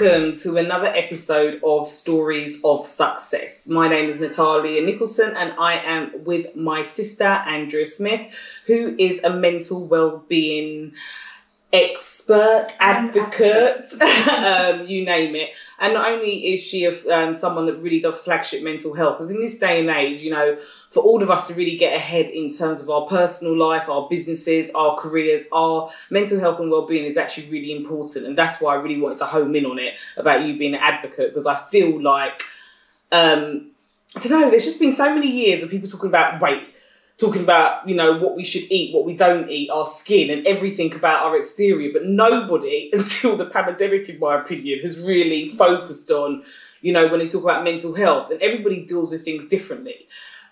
Welcome to another episode of Stories of Success. My name is Natalia Nicholson, and I am with my sister Andrea Smith, who is a mental well-being expert, advocate, um, you name it. And not only is she a, um, someone that really does flagship mental health, because in this day and age, you know, for all of us to really get ahead in terms of our personal life, our businesses, our careers, our mental health and well-being is actually really important. And that's why I really wanted to home in on it about you being an advocate, because I feel like, um, I don't know, there's just been so many years of people talking about weight talking about you know what we should eat, what we don't eat, our skin, and everything about our exterior. But nobody, until the pandemic, in my opinion, has really focused on you know when they talk about mental health, and everybody deals with things differently.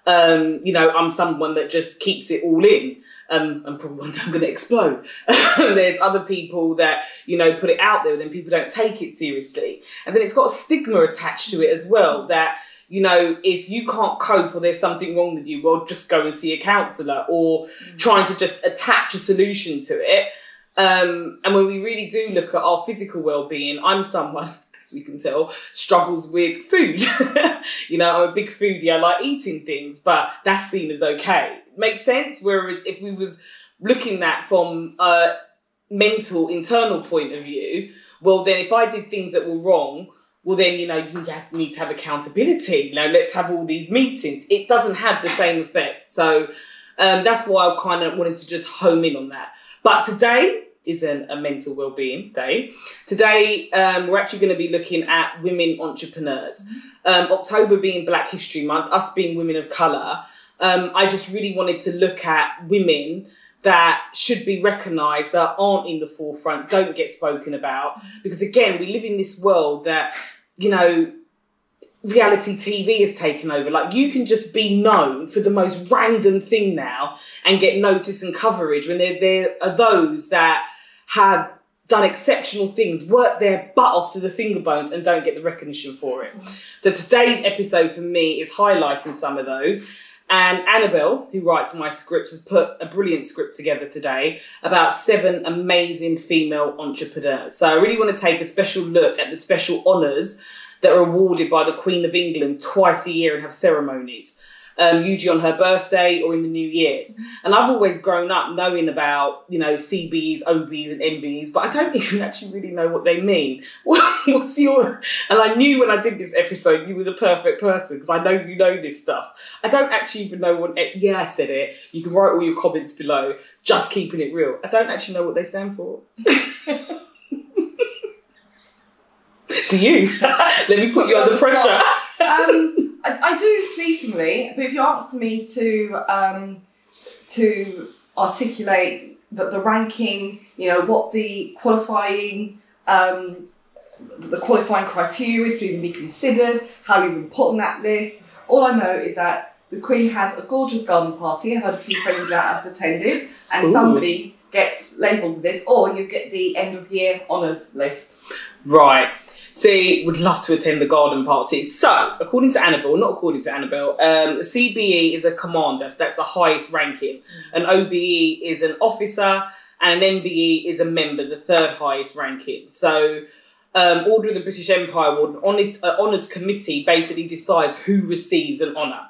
Um, you know, I'm someone that just keeps it all in. Um, and probably one day I'm going to explode. There's other people that, you know, put it out there and then people don't take it seriously. And then it's got a stigma attached to it as well that, you know, if you can't cope or there's something wrong with you, well, just go and see a counsellor or trying to just attach a solution to it. Um, and when we really do look at our physical well-being, I'm someone, as we can tell, struggles with food. you know, I'm a big foodie. I like eating things, but that's seen as okay. Makes sense. Whereas if we was looking at from a mental internal point of view, well, then if I did things that were wrong, well then you know you need to have accountability. You know let's have all these meetings. It doesn't have the same effect. So um, that's why i kind of wanted to just home in on that. But today isn't a mental well-being day. Today um, we're actually going to be looking at women entrepreneurs. Um, october being black history month us being women of color um, i just really wanted to look at women that should be recognised that aren't in the forefront, don't get spoken about. Because again, we live in this world that you know, reality TV has taken over. Like you can just be known for the most random thing now and get notice and coverage when there, there are those that have done exceptional things, work their butt off to the finger bones and don't get the recognition for it. So today's episode for me is highlighting some of those. And Annabelle, who writes my scripts, has put a brilliant script together today about seven amazing female entrepreneurs. So I really want to take a special look at the special honours that are awarded by the Queen of England twice a year and have ceremonies um, usually on her birthday or in the New Year's. And I've always grown up knowing about, you know, CBs, OBs, and MBs, but I don't even actually really know what they mean. What's your. And I knew when I did this episode, you were the perfect person because I know you know this stuff. I don't actually even know what. Yeah, I said it. You can write all your comments below, just keeping it real. I don't actually know what they stand for. Do you? Let me put you under pressure. Um, I, I, do fleetingly, but if you ask me to um, to articulate the, the ranking, you know, what the qualifying um, the qualifying criteria is to even be considered, how you even put on that list. All I know is that the Queen has a gorgeous garden party. I've had a few friends that have attended, and Ooh. somebody gets labelled with this, or you get the end of year honours list. Right. See, would love to attend the garden party. So, according to Annabelle, not according to Annabelle, um, CBE is a commander, so that's the highest ranking. An OBE is an officer, and an MBE is a member, the third highest ranking. So, um, Order of the British Empire Award, honest, uh, honours committee basically decides who receives an honour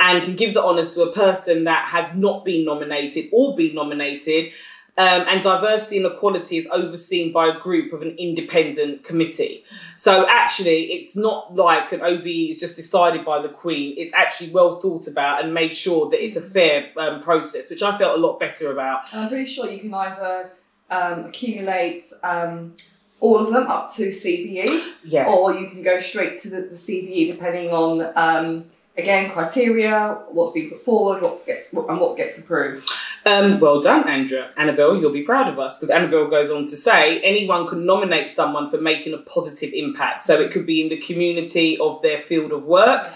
and can give the honours to a person that has not been nominated or been nominated um, and diversity and equality is overseen by a group of an independent committee. So actually, it's not like an OBE is just decided by the Queen. It's actually well thought about and made sure that it's a fair um, process, which I felt a lot better about. I'm pretty sure you can either um, accumulate um, all of them up to CBE, yeah. or you can go straight to the, the CBE depending on um, again criteria, what's being put forward, what's gets and what gets approved. Um, well done, Andrea. Annabelle, you'll be proud of us because Annabelle goes on to say anyone can nominate someone for making a positive impact. So it could be in the community of their field of work,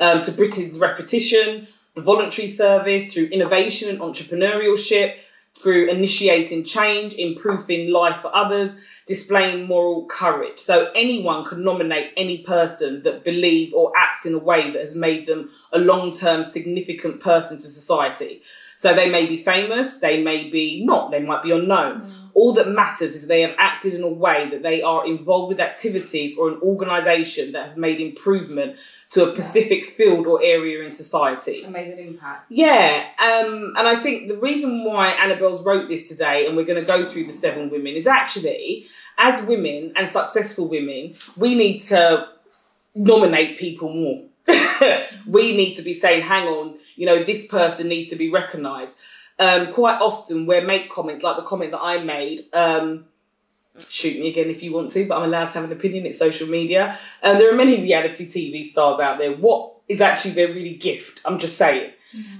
um, to Britain's repetition, the voluntary service, through innovation and entrepreneurship, through initiating change, improving life for others, displaying moral courage. So anyone can nominate any person that believe or acts in a way that has made them a long-term significant person to society. So they may be famous, they may be not, they might be unknown. Mm. All that matters is they have acted in a way that they are involved with activities or an organisation that has made improvement to a specific field or area in society. Amazing impact. Yeah, um, and I think the reason why Annabelle's wrote this today, and we're going to go through the seven women, is actually as women and successful women, we need to nominate people more. we need to be saying, hang on, you know, this person needs to be recognised. Um, quite often, where make comments like the comment that I made. Um, shoot me again if you want to, but I'm allowed to have an opinion. It's social media. Um, there are many reality TV stars out there. What is actually their really gift? I'm just saying.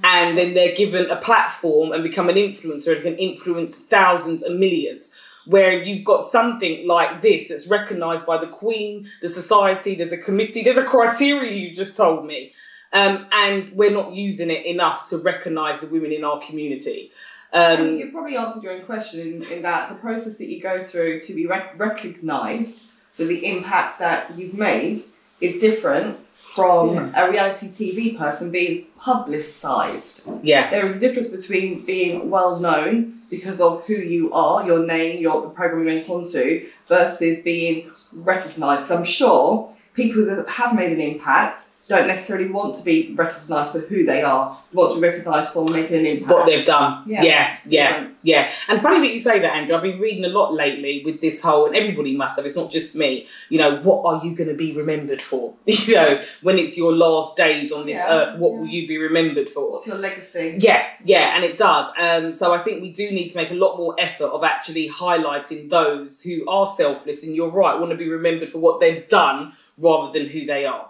And then they're given a platform and become an influencer and can influence thousands and millions. Where you've got something like this that's recognised by the Queen, the society, there's a committee, there's a criteria you just told me. Um, and we're not using it enough to recognise the women in our community. I think Um, you probably answered your own question in, in that the process that you go through to be rec- recognised for the impact that you've made is different from a reality TV person being publicised. yeah, There is a difference between being well known because of who you are, your name, your the program you went on to, versus being recognised. I'm sure people that have made an impact don't necessarily want to be recognised for who they are. They want to be recognised for making an impact. what they've done. Yeah, Yeah, yeah, yeah. And funny that you say that, Andrew. I've been reading a lot lately with this whole, and everybody must have. It's not just me. You know, what are you going to be remembered for? You know, when it's your last days on this Yeah, earth, what yeah. will you be remembered for? What's your legacy? Yeah, yeah, and it does. Um, so I think we do need to make a lot more effort of actually highlighting those who are selfless. And you're right, want to be remembered for what they've done rather than who they are.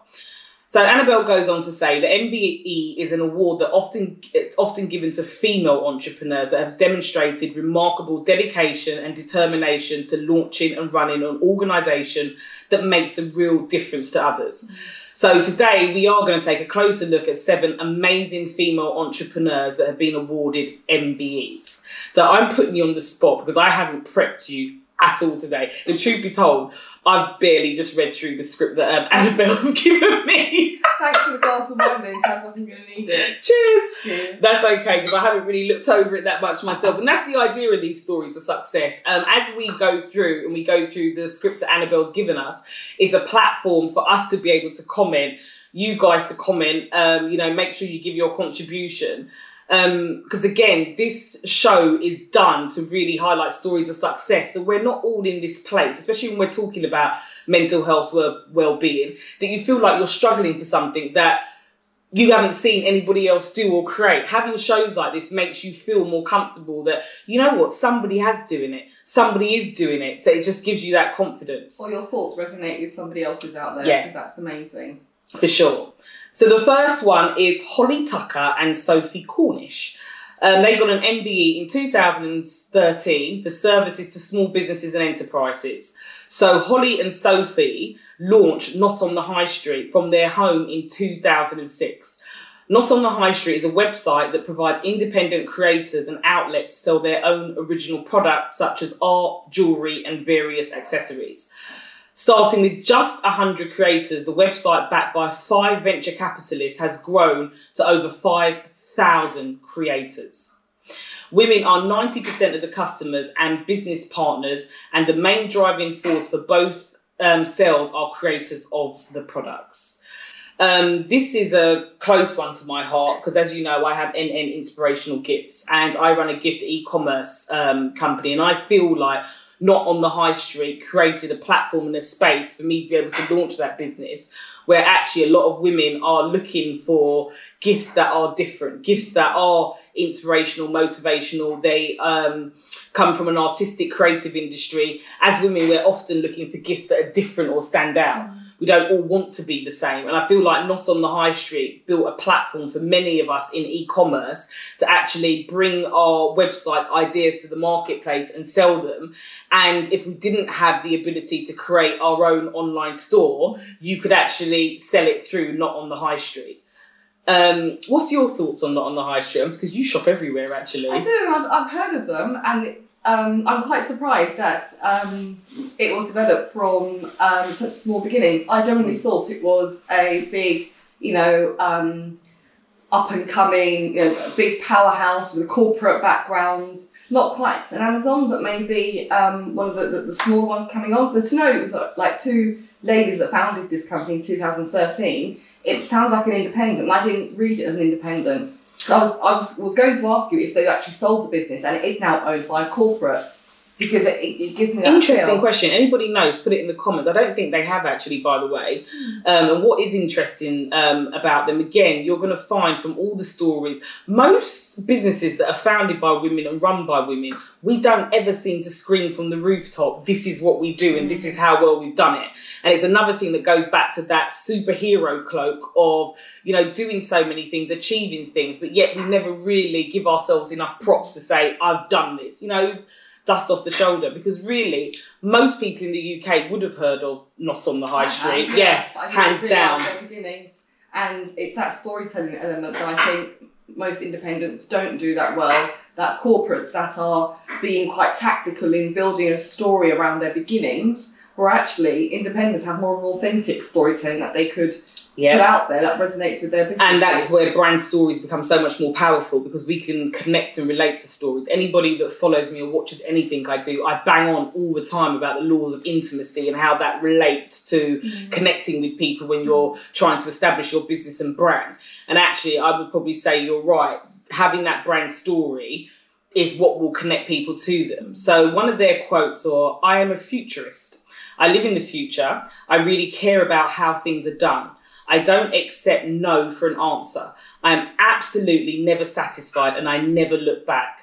So Annabelle goes on to say that MBE is an award that often it's often given to female entrepreneurs that have demonstrated remarkable dedication and determination to launching and running an organisation that makes a real difference to others. So today we are going to take a closer look at seven amazing female entrepreneurs that have been awarded MBEs. So I'm putting you on the spot because I haven't prepped you at all today. The truth be told, I've barely just read through the script that um, Annabelle's given me. Thanks for the glass of wine then, sounds like I'm going to need it. Cheers. Cheers. That's okay because I haven't really looked over it that much myself, and that's the idea of these stories of success. Um, as we go through and we go through the scripts that Annabelle's given us, it's a platform for us to be able to comment, you guys to comment. Um, you know, make sure you give your contribution. Um, because again, this show is done to really highlight stories of success. So we're not all in this place, especially when we're talking about mental health, well being, that you feel like you're struggling for something that you haven't seen anybody else do or create. Having shows like this makes you feel more comfortable that, you know what, somebody has doing it. Somebody is doing it. So it just gives you that confidence. Or your thoughts resonate with somebody else's out there, Yeah. because that's the main thing. For sure. So the first one is Holly Tucker and Sophie Cornish. Um, they got an MBE in 2013 for services to small businesses and enterprises. So Holly and Sophie launched Not on the High Street from their home in 2006. Not on the High Street is a website that provides independent creators and outlets to sell their own original products such as art, jewellery, and various accessories. Starting with just 100 creators, the website backed by five venture capitalists has grown to over 5,000 creators. Women are 90% of the customers and business partners, and the main driving force for both um, sales are creators of the products. Um, this is a close one to my heart because, as you know, I have NN Inspirational Gifts and I run a gift e commerce um, company, and I feel like not on the high street created a platform and a space for me to be able to launch that business where actually a lot of women are looking for gifts that are different gifts that are inspirational motivational they um, come from an artistic creative industry as women we're often looking for gifts that are different or stand out we don't all want to be the same. And I feel like Not on the High Street built a platform for many of us in e commerce to actually bring our websites, ideas to the marketplace and sell them. And if we didn't have the ability to create our own online store, you could actually sell it through Not on the High Street. Um, what's your thoughts on on the High Street? Because you shop everywhere actually. I do. I've, I've heard of them, and um, I'm quite surprised that um, it was developed from um, such a small beginning. I generally thought it was a big, you know, um, up and coming, you know, big powerhouse with a corporate background. Not quite an Amazon, but maybe um, one of the, the, the smaller ones coming on. So to know it was like two ladies that founded this company in 2013, it sounds like an independent. and I didn't read it as an independent. I was, I was, was going to ask you if they actually sold the business and it is now owned by a corporate because it, it, gives me Interesting feel. question. Anybody knows? Put it in the comments. I don't think they have actually, by the way. Um, and what is interesting um, about them, again, you're going to find from all the stories, most businesses that are founded by women and run by women, we don't ever seem to scream from the rooftop, this is what we do and this is how well we've done it. And it's another thing that goes back to that superhero cloak of, you know, doing so many things, achieving things, but yet we never really give ourselves enough props to say, I've done this. You know, dust off the shoulder because really most people in the UK would have heard of Not on the High I Street. have, Yeah, but hands down. And it's that storytelling element that I think most independents don't do that well. That corporates that are being quite tactical in building a story around their beginnings, where actually independents have more of an authentic storytelling that they could put Yeah. out there that resonates with their business. And that's where brand stories become so much more powerful because we can connect and relate to stories. Anybody that follows me or watches anything I do, I bang on all the time about the laws of intimacy and how that relates to mm. connecting with people when you're trying to establish your business and brand. And actually, I would probably say you're right. Having that brand story is what will connect people to them. So one of their quotes are, I am a futurist. I live in the future. I really care about how things are done. I don't accept no for an answer. I am absolutely never satisfied and I never look back.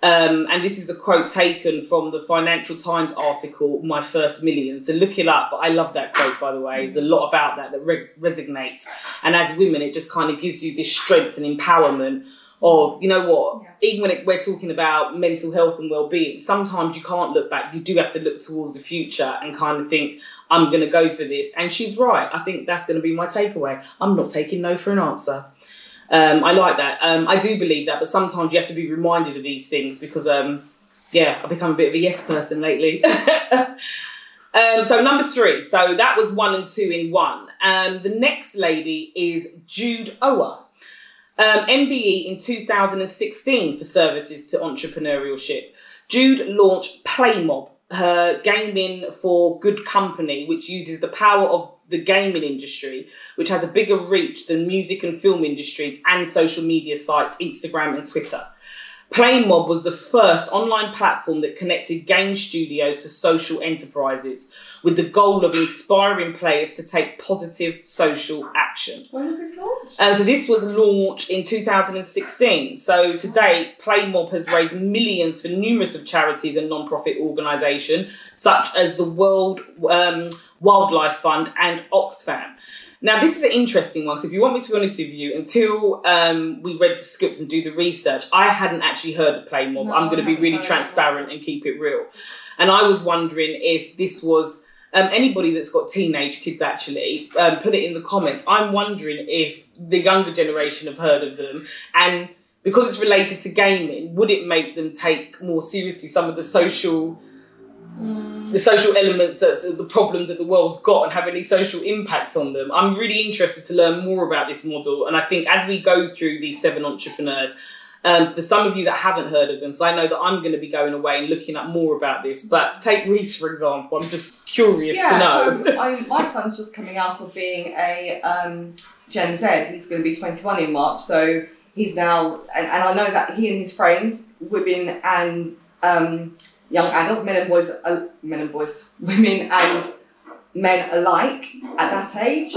Um, and this is a quote taken from the Financial Times article, My First Million. So look it up. But I love that quote, by the way. There's a lot about that that re- resonates. And as women, it just kind of gives you this strength and empowerment of, you know what, Yeah. even when it, we're talking about mental health and well-being, sometimes you can't look back. You do have to look towards the future and kind of think, I'm going to go for this. And she's right. I think that's going to be my takeaway. I'm not taking no for an answer. Um, I like that. Um, I do believe that, but sometimes you have to be reminded of these things because, um, yeah, I've become a bit of a yes person lately. um, so number three. So that was one and two in one. Um, the next lady is Jude Ower. Um, MBE in 2016 for services to entrepreneurship. Jude launched Playmob, her gaming for good company, which uses the power of the gaming industry, which has a bigger reach than music and film industries and social media sites, Instagram and Twitter. Playmob was the first online platform that connected game studios to social enterprises with the goal of inspiring players to take positive social action. When was this launched? Um, so this was launched in 2016. So to date, Playmob has raised millions for numerous of charities and non-profit organisations such as the World um, Wildlife Fund and Oxfam. Now this is an interesting one. So if you want me to be honest with you, until um, we read the scripts and do the research, I hadn't actually heard of Playmob. No, I'm going to be really transparent and keep it real. And I was wondering if this was um, anybody that's got teenage kids actually um, put it in the comments. I'm wondering if the younger generation have heard of them and because it's related to gaming, would it make them take more seriously some of the social Mm. the social elements that's the problems that the world's got and have any social impacts on them? I'm really interested to learn more about this model, and I think as we go through these seven entrepreneurs. Um, for some of you that haven't heard of them, because I know that I'm going to be going away and looking up more about this. But take Reese for example. I'm just curious to Yeah, know. so I, my son's just coming out of being a um, Gen Z. He's going to be 21 in March, so he's now, and, and I know that he and his friends, women and um, young adults, men and boys, uh, men and boys, women and men alike at that age,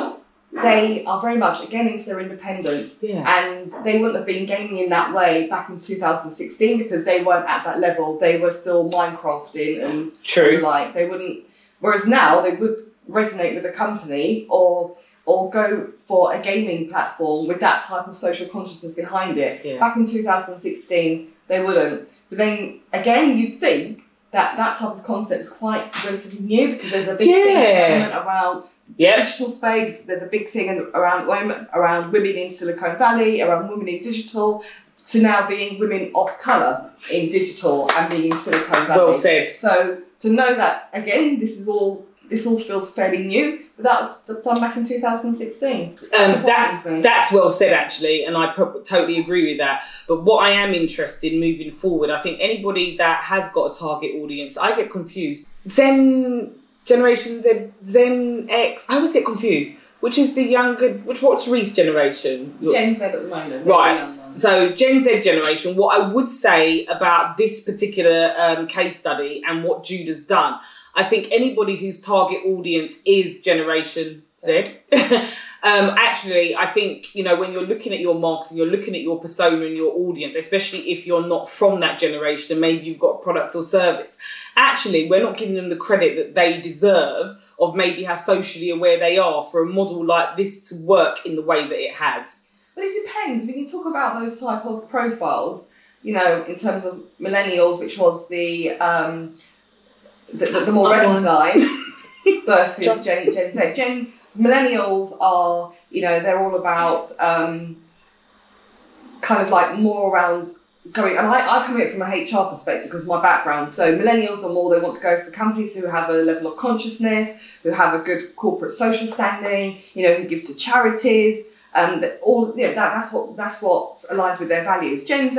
they are very much again into their independence yeah. and they wouldn't have been gaming in that way back in 2016 because they weren't at that level. They were still Minecrafting and True. like they wouldn't. Whereas now they would resonate with a company or or go for a gaming platform with that type of social consciousness behind it. Yeah. Back in 2016, they wouldn't. But then again, you'd think that that type of concept is quite relatively new because there's a big thing Yeah. moment around Yeah. digital space. There's a big thing around women, around women in Silicon Valley, around women in digital, to now being women of color in digital and being in Silicon Valley. Well said. So to know that again, this is all this all feels fairly new, but that was done back in 2016. Um, Surprises that, me. that's well said, actually, and I pro- totally agree with that. But what I am interested in moving forward, I think anybody that has got a target audience, I get confused. Zen Generation Z, Zen X, I always get confused. Which is the younger, which what's Reese generation? Gen Z at the moment. Right. So, Gen Z generation, what I would say about this particular um, case study and what Jude has done, I think anybody whose target audience is Generation Z, um, actually, I think, you know, when you're looking at your marketing, you're looking at your persona and your audience, especially if you're not from that generation and maybe you've got products or service, actually, we're not giving them the credit that they deserve of maybe how socially aware they are for a model like this to work in the way that it has. But it depends. When you talk about those type of profiles, you know, in terms of millennials, which was the um, the, the, the more Other one. recognised versus Just- Gen, Gen Z. Gen millennials are, you know, they're all about um, kind of like more around going. And I, I come at it from a HR perspective because my background. So millennials are more they want to go for companies who have a level of consciousness, who have a good corporate social standing, you know, who give to charities. Um, that all yeah, that, that's what that's what aligns with their values. Gen Z,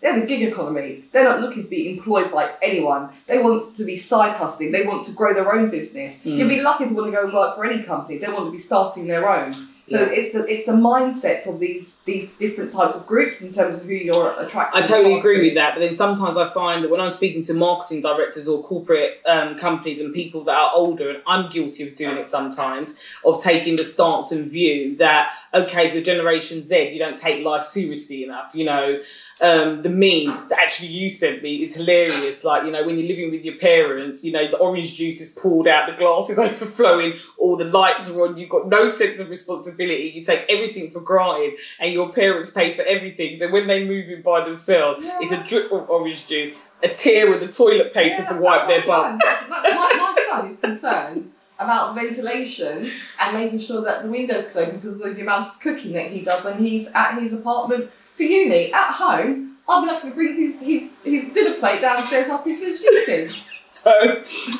they're the gig economy. They're not looking to be employed by anyone. They want to be side hustling. They want to grow their own business. Mm. You'll be lucky to want to go and work for any companies. They want to be starting their own. So Yeah. it's the it's the mindsets of these these different types of groups in terms of who you're attracting. I totally agree with that, but then sometimes I find that when I'm speaking to marketing directors or corporate um, companies and people that are older, and I'm guilty of doing it sometimes, of taking the stance and view that okay, the Generation Z, you don't take life seriously enough. You know, um, the meme that actually you sent me is hilarious. Like you know, when you're living with your parents, you know, the orange juice is poured out, the glass is overflowing, all the lights are on, you've got no sense of responsibility, you take everything for granted, and your parents pay for everything. Then when they move in by themselves, Yeah. it's a drip of orange juice, a tear with the toilet paper Yeah, to wipe their butt. That's- that's- my, my son is concerned about ventilation and making sure that the windows open because of the amount of cooking that he does when he's at his apartment for uni. At home, be lucky he brings his, his, his dinner plate downstairs after he's finished eating. So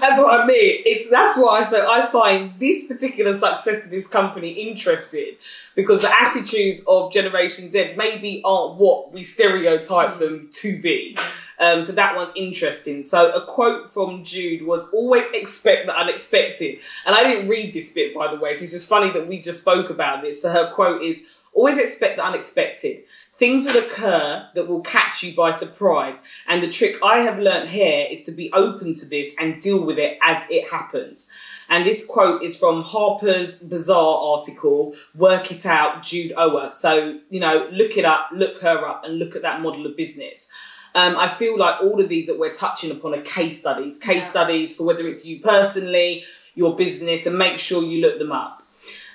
that's what I mean. It's that's why so I find this particular success of this company interesting because the attitudes of Generation Z maybe aren't what we stereotype them to be. Um, so that one's interesting. So a quote from Jude was always expect the unexpected. And I didn't read this bit by the way, so it's just funny that we just spoke about this. So her quote is always expect the unexpected. Things will occur that will catch you by surprise. And the trick I have learnt here is to be open to this and deal with it as it happens. And this quote is from Harper's Bazaar article, Work It Out, Jude Ower. So, you know, look it up, look her up, and look at that model of business. Um, I feel like all of these that we're touching upon are case studies, case Yeah. studies for whether it's you personally, your business, and make sure you look them up.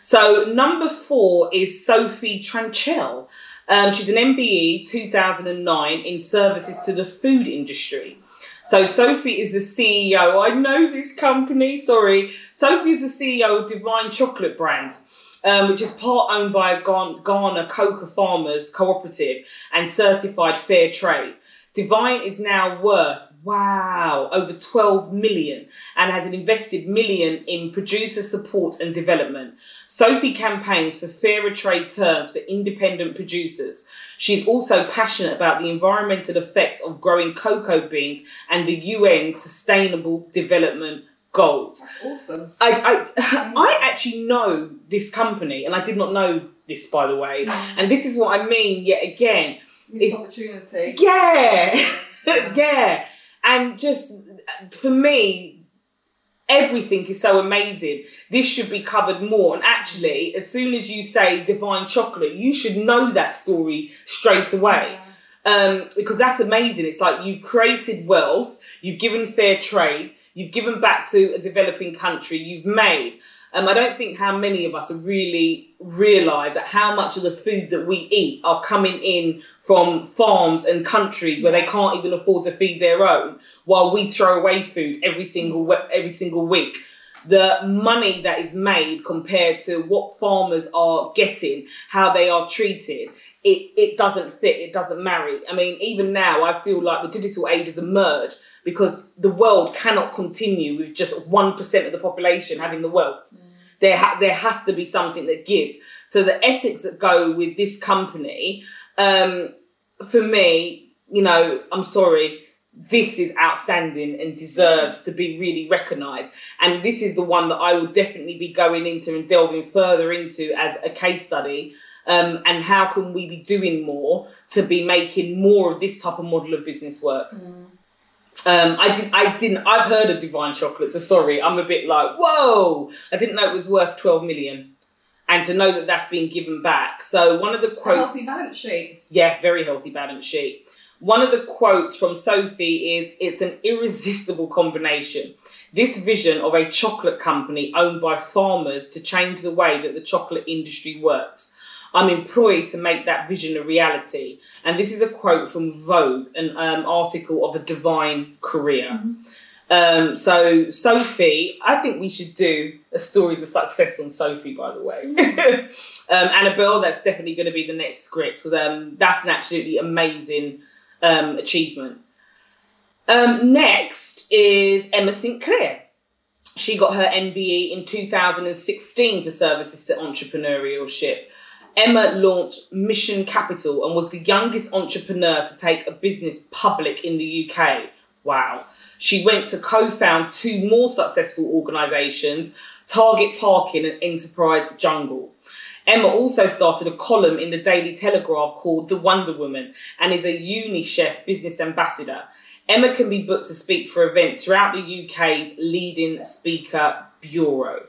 So, number four is Sophie Tranchell. Um, she's an MBE 2009 in services to the food industry. So Sophie is the CEO. I know this company. Sorry, Sophie is the CEO of Divine Chocolate Brand, um, which is part owned by a Ghana cocoa farmers cooperative and certified fair trade. Divine is now worth wow over 12 million and has an invested million in producer support and development. Sophie campaigns for fairer trade terms for independent producers. She's also passionate about the environmental effects of growing cocoa beans and the UN Sustainable Development Goals. That's awesome. I, I, mm. I actually know this company, and I did not know this, by the way. Mm. And this is what I mean, yet again. Missed It's- opportunity. Yeah, yeah. And just for me, everything is so amazing. This should be covered more. And actually, as soon as you say divine chocolate, you should know that story straight away. Um, because that's amazing. It's like you've created wealth, you've given fair trade, you've given back to a developing country, you've made. Um, I don't think how many of us really realise that how much of the food that we eat are coming in from farms and countries where they can't even afford to feed their own, while we throw away food every single every single week. The money that is made compared to what farmers are getting, how they are treated, it, it doesn't fit, it doesn't marry. I mean, even now, I feel like the digital age has emerged, because the world cannot continue with just 1% of the population having the wealth. There, ha- there has to be something that gives. So the ethics that go with this company, um, for me, you know, I'm sorry, this is outstanding and deserves to be really recognised. And this is the one that I will definitely be going into and delving further into as a case study. Um, and how can we be doing more to be making more of this type of model of business work? Um, I didn't. I didn't. I've heard of Divine Chocolate, so sorry. I'm a bit like, whoa! I didn't know it was worth 12 million, and to know that that's been given back. So one of the quotes, Healthy balance sheet. yeah, very healthy balance sheet. One of the quotes from Sophie is It's an irresistible combination. This vision of a chocolate company owned by farmers to change the way that the chocolate industry works. I'm employed to make that vision a reality. And this is a quote from Vogue, an um, article of a divine career. Um, so, Sophie, I think we should do a stories of success on Sophie, by the way. um, Annabelle, that's definitely going to be the next script because um, that's an absolutely amazing um, achievement. Um, next is Emma Sinclair. She got her MBE in 2016 for services to entrepreneurship. Emma launched Mission Capital and was the youngest entrepreneur to take a business public in the UK. Wow. She went to co found two more successful organisations Target Parking and Enterprise Jungle. Emma also started a column in the Daily Telegraph called The Wonder Woman and is a UNICEF business ambassador. Emma can be booked to speak for events throughout the UK's leading speaker bureau.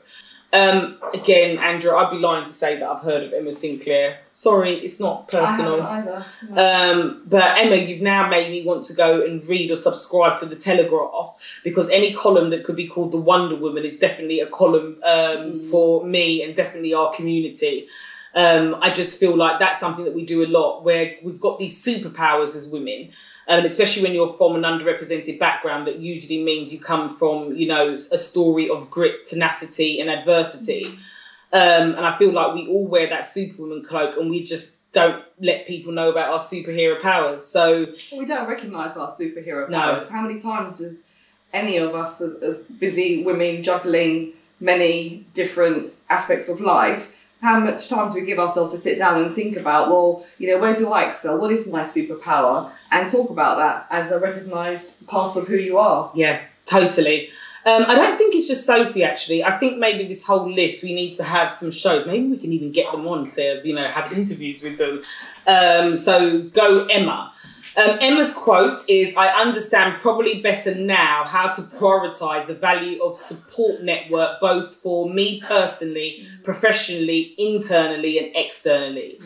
Um, again, Andrew, I'd be lying to say that I've heard of Emma Sinclair. Sorry, it's not personal. I haven't either. Um, but Emma, you've now made me want to go and read or subscribe to the Telegraph because any column that could be called the Wonder Woman is definitely a column um, for me and definitely our community. Um, I just feel like that's something that we do a lot where we've got these superpowers as women. And especially when you're from an underrepresented background, that usually means you come from, you know, a story of grit, tenacity, and adversity. Um, and I feel like we all wear that superwoman cloak and we just don't let people know about our superhero powers. So we don't recognise our superhero No. powers. How many times does any of us, as, as busy women juggling many different aspects of life, how much time do we give ourselves to sit down and think about, well, you know, where do I excel? What is my superpower? And talk about that as a recognised part of who you are. Yeah, totally. Um, I don't think it's just Sophie actually. I think maybe this whole list we need to have some shows. Maybe we can even get them on to you know have interviews with them. Um, so go Emma. Um, Emma's quote is I understand probably better now how to prioritize the value of support network both for me personally, professionally, internally, and externally.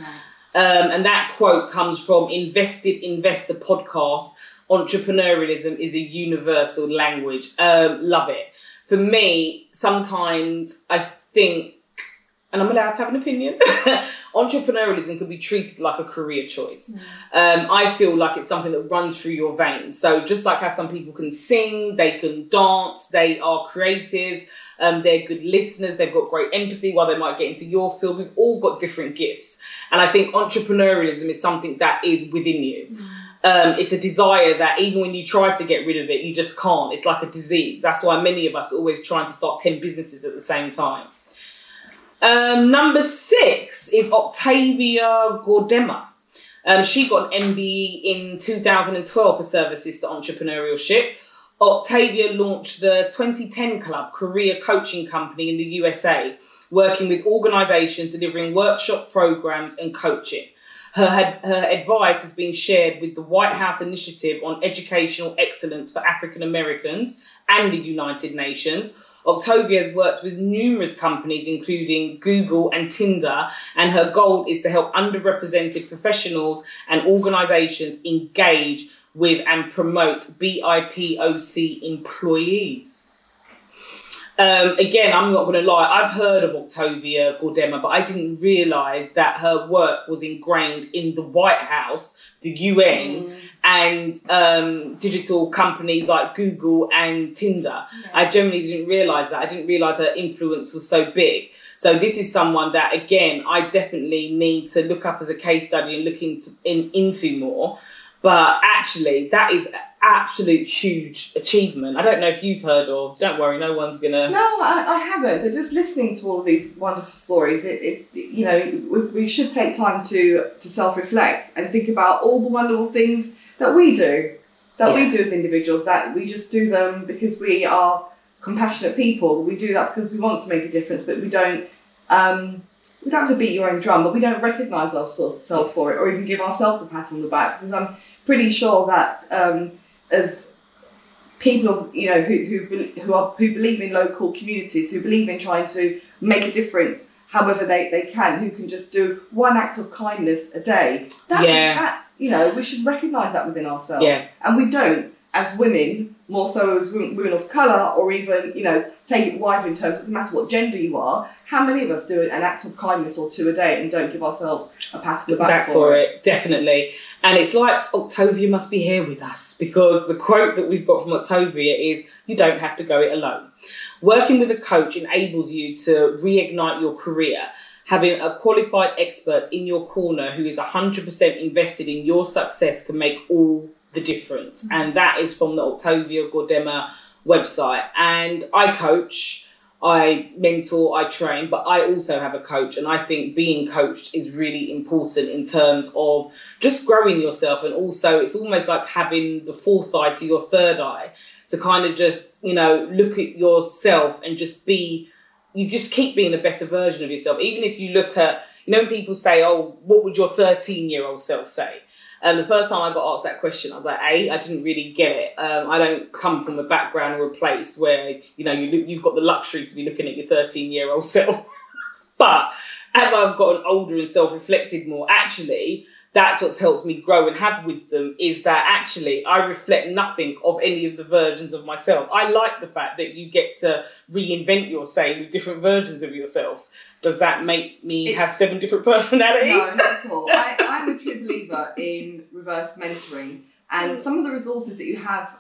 Um, and that quote comes from Invested Investor podcast. Entrepreneurialism is a universal language. Um, love it. For me, sometimes I think, and I'm allowed to have an opinion, entrepreneurialism can be treated like a career choice. Um, I feel like it's something that runs through your veins. So just like how some people can sing, they can dance, they are creatives, um, they're good listeners, they've got great empathy while they might get into your field. We've all got different gifts. And I think entrepreneurialism is something that is within you. Um, it's a desire that even when you try to get rid of it, you just can't. It's like a disease. That's why many of us are always trying to start 10 businesses at the same time. Um, number six is Octavia Goredema. Um, she got an MBE in 2012 for services to entrepreneurship. Octavia launched the 2010 Club career coaching company in the USA, working with organizations delivering workshop programs and coaching. Her, her advice has been shared with the White House Initiative on Educational Excellence for African Americans and the United Nations. Octavia has worked with numerous companies, including Google and Tinder, and her goal is to help underrepresented professionals and organizations engage with and promote BIPOC employees. Um, again, I'm not going to lie, I've heard of Octavia Goredema, but I didn't realise that her work was ingrained in the White House, the UN, and um, digital companies like Google and Tinder. I generally didn't realise that. I didn't realise her influence was so big. So this is someone that, again, I definitely need to look up as a case study and look into, in, into more. But actually, that is an absolute huge achievement. I don't know if you've heard of. Don't worry, no one's gonna. No, I, I haven't. But just listening to all of these wonderful stories, it, it you know, we, we should take time to to self reflect and think about all the wonderful things that we do, that we do as individuals. That we just do them because we are compassionate people. We do that because we want to make a difference, but we don't. Um, we don't have to beat your own drum, but we don't recognise ourselves for it, or even give ourselves a pat on the back. Because I'm pretty sure that um, as people of you know who who who are who believe in local communities, who believe in trying to make a difference, however they, they can, who can just do one act of kindness a day. That's, Yeah. that's you know we should recognise that within ourselves, Yeah. and we don't as women, more so as women, women of colour, or even you know take it wider in terms. It doesn't matter what gender you are. How many of us do an act of kindness or two a day and don't give ourselves a pat on the back, back for it, definitely. And it's like Octavia must be here with us because the quote that we've got from Octavia is You don't have to go it alone. Working with a coach enables you to reignite your career. Having a qualified expert in your corner who is 100% invested in your success can make all the difference. And that is from the Octavia Goredema website. And I coach. I mentor, I train, but I also have a coach, and I think being coached is really important in terms of just growing yourself, and also it's almost like having the fourth eye to your third eye to kind of just you know look at yourself and just be. You just keep being a better version of yourself, even if you look at you know people say, "Oh, what would your thirteen-year-old self say?" And the first time I got asked that question, I was like, A, I didn't really get it. Um, I don't come from a background or a place where, you know, you, look- you've got the luxury to be looking at your 13 year old self. but as I've gotten older and self reflected more, actually, that's what's helped me grow and have wisdom is that actually I reflect nothing of any of the versions of myself. I like the fact that you get to reinvent yourself with different versions of yourself. Does that make me It- have seven different personalities? No, not at all. I, I'm a true believer in reverse mentoring, and mm. some of the resources that you have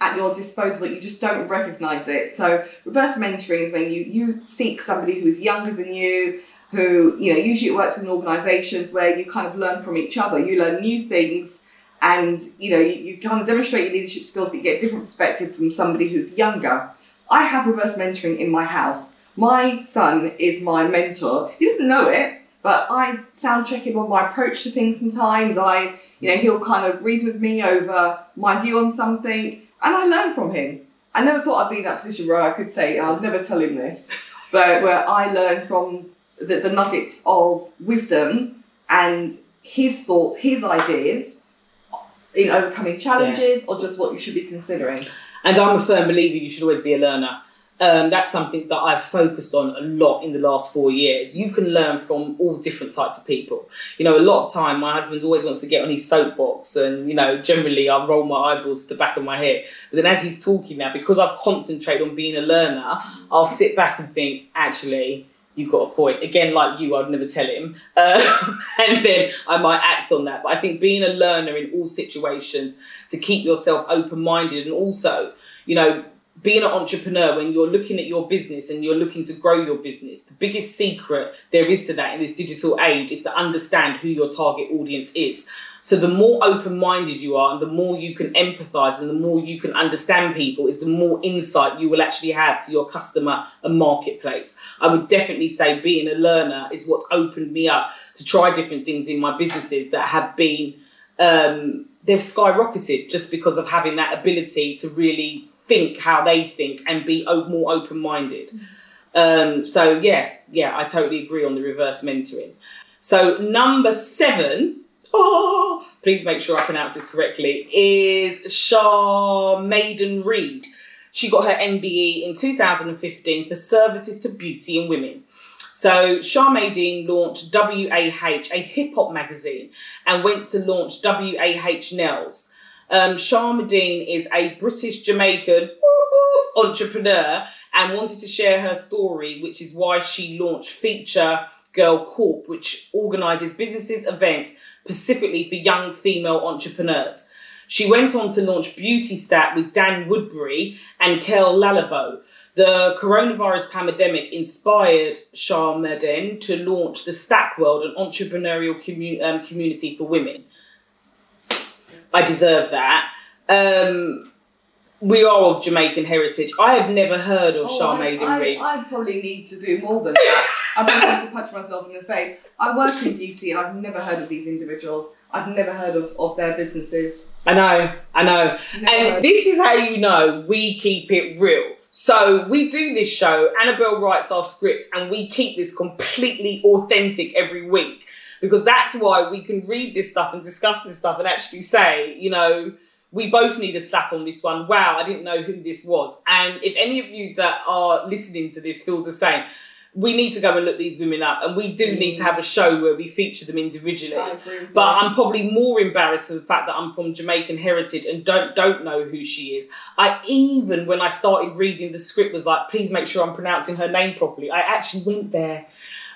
at your disposal, but you just don't recognise it. So, reverse mentoring is when you you seek somebody who is younger than you, who you know usually it works within organisations where you kind of learn from each other. You learn new things. And you know, you, you kind of demonstrate your leadership skills, but you get a different perspective from somebody who's younger. I have reverse mentoring in my house. My son is my mentor. He doesn't know it, but I sound check him on my approach to things sometimes. I, you know, he'll kind of reason with me over my view on something, and I learn from him. I never thought I'd be in that position where I could say, I'll never tell him this, but where I learn from the, the nuggets of wisdom and his thoughts, his ideas in overcoming challenges or just what you should be considering. And I'm a firm believer you should always be a learner. Um, that's something that I've focused on a lot in the last four years. You can learn from all different types of people. You know, a lot of time my husband always wants to get on his soapbox, and you know, generally I roll my eyeballs to the back of my head. But then as he's talking now, because I've concentrated on being a learner, I'll sit back and think, actually, you've got a point. Again, like you, I'd never tell him, uh, and then I might act on that. But I think being a learner in all situations to keep yourself open minded and also, you know, being an entrepreneur when you're looking at your business and you're looking to grow your business, the biggest secret there is to that in this digital age is to understand who your target audience is. So the more open-minded you are and the more you can empathize and the more you can understand people is the more insight you will actually have to your customer and marketplace. I would definitely say being a learner is what's opened me up to try different things in my businesses that have been um, they've skyrocketed just because of having that ability to really think how they think and be more open-minded. Um, so yeah, yeah, I totally agree on the reverse mentoring. So number seven, oh, please make sure I pronounce this correctly, is Shah Maiden Reed. She got her MBE in 2015 for services to beauty and women. So Charmaine launched WAH, a hip hop magazine, and went to launch WAH Nails. Um, Charmaine is a British Jamaican entrepreneur and wanted to share her story, which is why she launched Future Girl Corp, which organises businesses events specifically for young female entrepreneurs. She went on to launch Beautystack with Dan Woodbury and Kel Lalabo. The coronavirus pandemic inspired Charmaine to launch the Stack World, an entrepreneurial commu- um, community for women. I deserve that. Um, we are of Jamaican heritage. I have never heard of Oh, Charmaine I, Reed. I, I probably need to do more than that. I'm going to punch myself in the face. I work in beauty and I've never heard of these individuals. I've never heard of, of their businesses. I know, I know. Never And heard. this is how you know we keep it real. So we do this show, Annabelle writes our scripts, and we keep this completely authentic every week because that's why we can read this stuff and discuss this stuff and actually say, you know, we both need a slap on this one. Wow, I didn't know who this was. And if any of you that are listening to this feels the same, we need to go and look these women up, and we do need to have a show where we feature them individually. I agree with But. I'm probably more embarrassed for the fact that I'm from Jamaican heritage and don't don't know who she is. I even when I started reading the script was like, please make sure I'm pronouncing her name properly. I actually went there.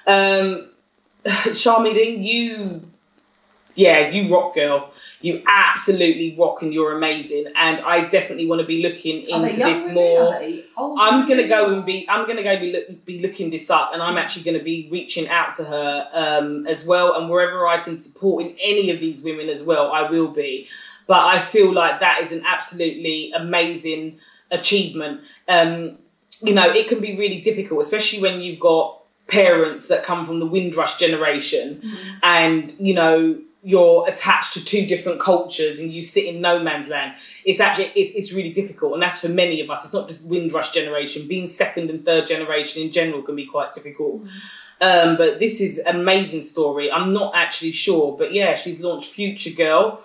Um Charmiding, you yeah, you rock girl. You absolutely rock and you're amazing. And I definitely want to be looking Are they into young this women? more. Are they old I'm gonna women? go and be. I'm gonna go be look, be looking this up, and I'm actually gonna be reaching out to her um, as well. And wherever I can support in any of these women as well, I will be. But I feel like that is an absolutely amazing achievement. Um, you know, it can be really difficult, especially when you've got parents that come from the Windrush generation, Mhm. and you know you're attached to two different cultures and you sit in no man's land it's actually it's, it's really difficult. And that's for many of us. It's not just windrush generation. Being second and third generation in general can be quite difficult. Um, but this is amazing story. I'm not actually sure but yeah she's launched future girl.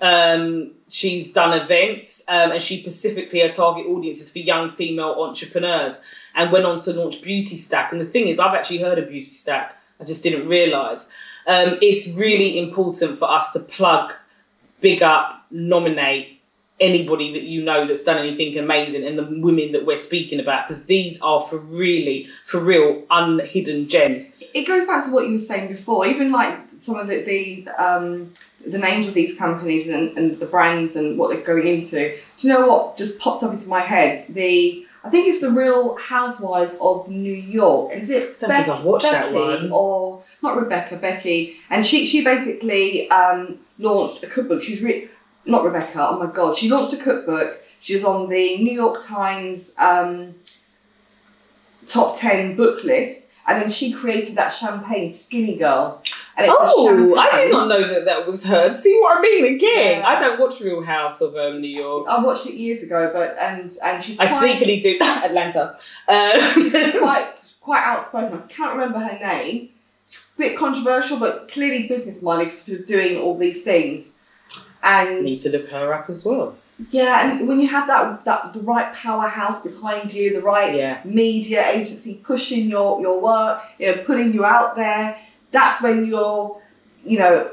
Um, she's done events um, and she specifically her target audience is for young female entrepreneurs and went on to launch Beautystack and the thing is i've actually heard of Beautystack i just didn't realize um, it's really important for us to plug big up nominate anybody that you know that's done anything amazing and the women that we're speaking about because these are for really for real unhidden gems It goes back to what you were saying before. Even like some of the the, um, the names of these companies and, and the brands and what they're going into. Do you know what just popped up into my head? The I think it's the Real Housewives of New York. Is it Don't think I've watched that Becky one. or not Rebecca? Becky, and she she basically um, launched a cookbook. She's re- not Rebecca. Oh my god, she launched a cookbook. She was on the New York Times um, top ten book list, and then she created that champagne Skinny Girl. And it's oh i did not know that that was her see what i mean again Yeah. i don't watch real house of um, new york I watched it years ago, but and and she's i quite, sneakily do atlanta she's um, quite quite outspoken. I can't remember her name. Bit controversial, but clearly business minded for doing all these things. And need to look her up as well yeah, and when you have that that the right powerhouse behind you, the right yeah media agency pushing your your work, you know, putting you out there, that's when your you know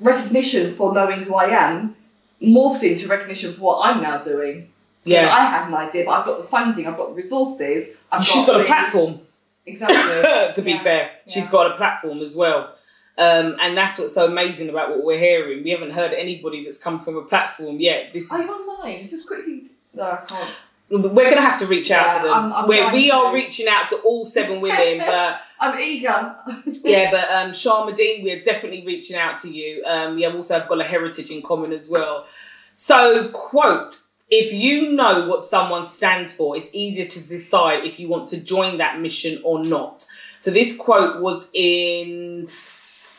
recognition for knowing who I am morphs into recognition for what I'm now doing. yeah I have an idea, but I've got the funding, I've got the resources. I've she's got a platform Exactly. to be Yeah. fair. she's got a platform as well. Um, and that's what's so amazing about what we're hearing. We haven't heard anybody that's come from a platform yet. This Are is, you online? Just quickly. No, I can't. We're going to have to reach out Yeah, to them. I'm- I'm dying we are reaching out to all seven women, but I'm eager. yeah, but um, Sharmadean, we're definitely reaching out to you. Um, we have also have got a heritage in common as well. So, quote, if you know what someone stands for, it's easier to decide if you want to join that mission or not. So, this quote was in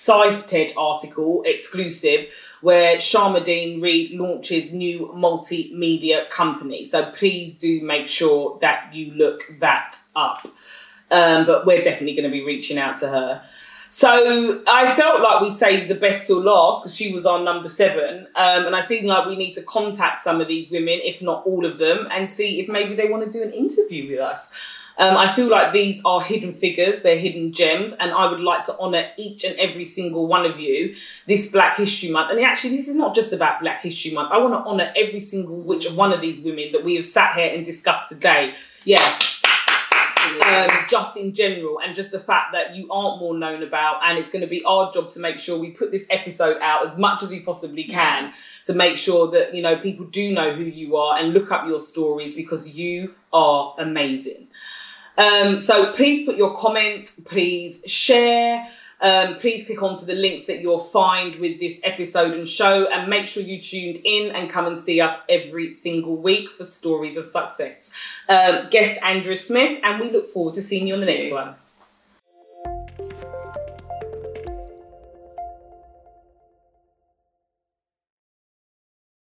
Sifted article exclusive where Sharmadean Reid launches new multimedia company. So, please do make sure that you look that up. Um, but we're definitely going to be reaching out to her. So I felt like we saved the best till last because she was our number seven, um, and I feel like we need to contact some of these women, if not all of them, and see if maybe they want to do an interview with us. Um, I feel like these are hidden figures, they're hidden gems, and I would like to honour each and every single one of you this Black History Month. And actually, this is not just about Black History Month. I want to honour every single which one of these women that we have sat here and discussed today. Yeah, um, just in general, and just the fact that you aren't more known about, and it's going to be our job to make sure we put this episode out as much as we possibly can to make sure that you know people do know who you are and look up your stories because you are amazing. Um, so please put your comments, please share. Um, please click onto the links that you'll find with this episode and show, and make sure you tuned in and come and see us every single week for stories of success. Um, guest Andrea Smith, and we look forward to seeing you on the next one.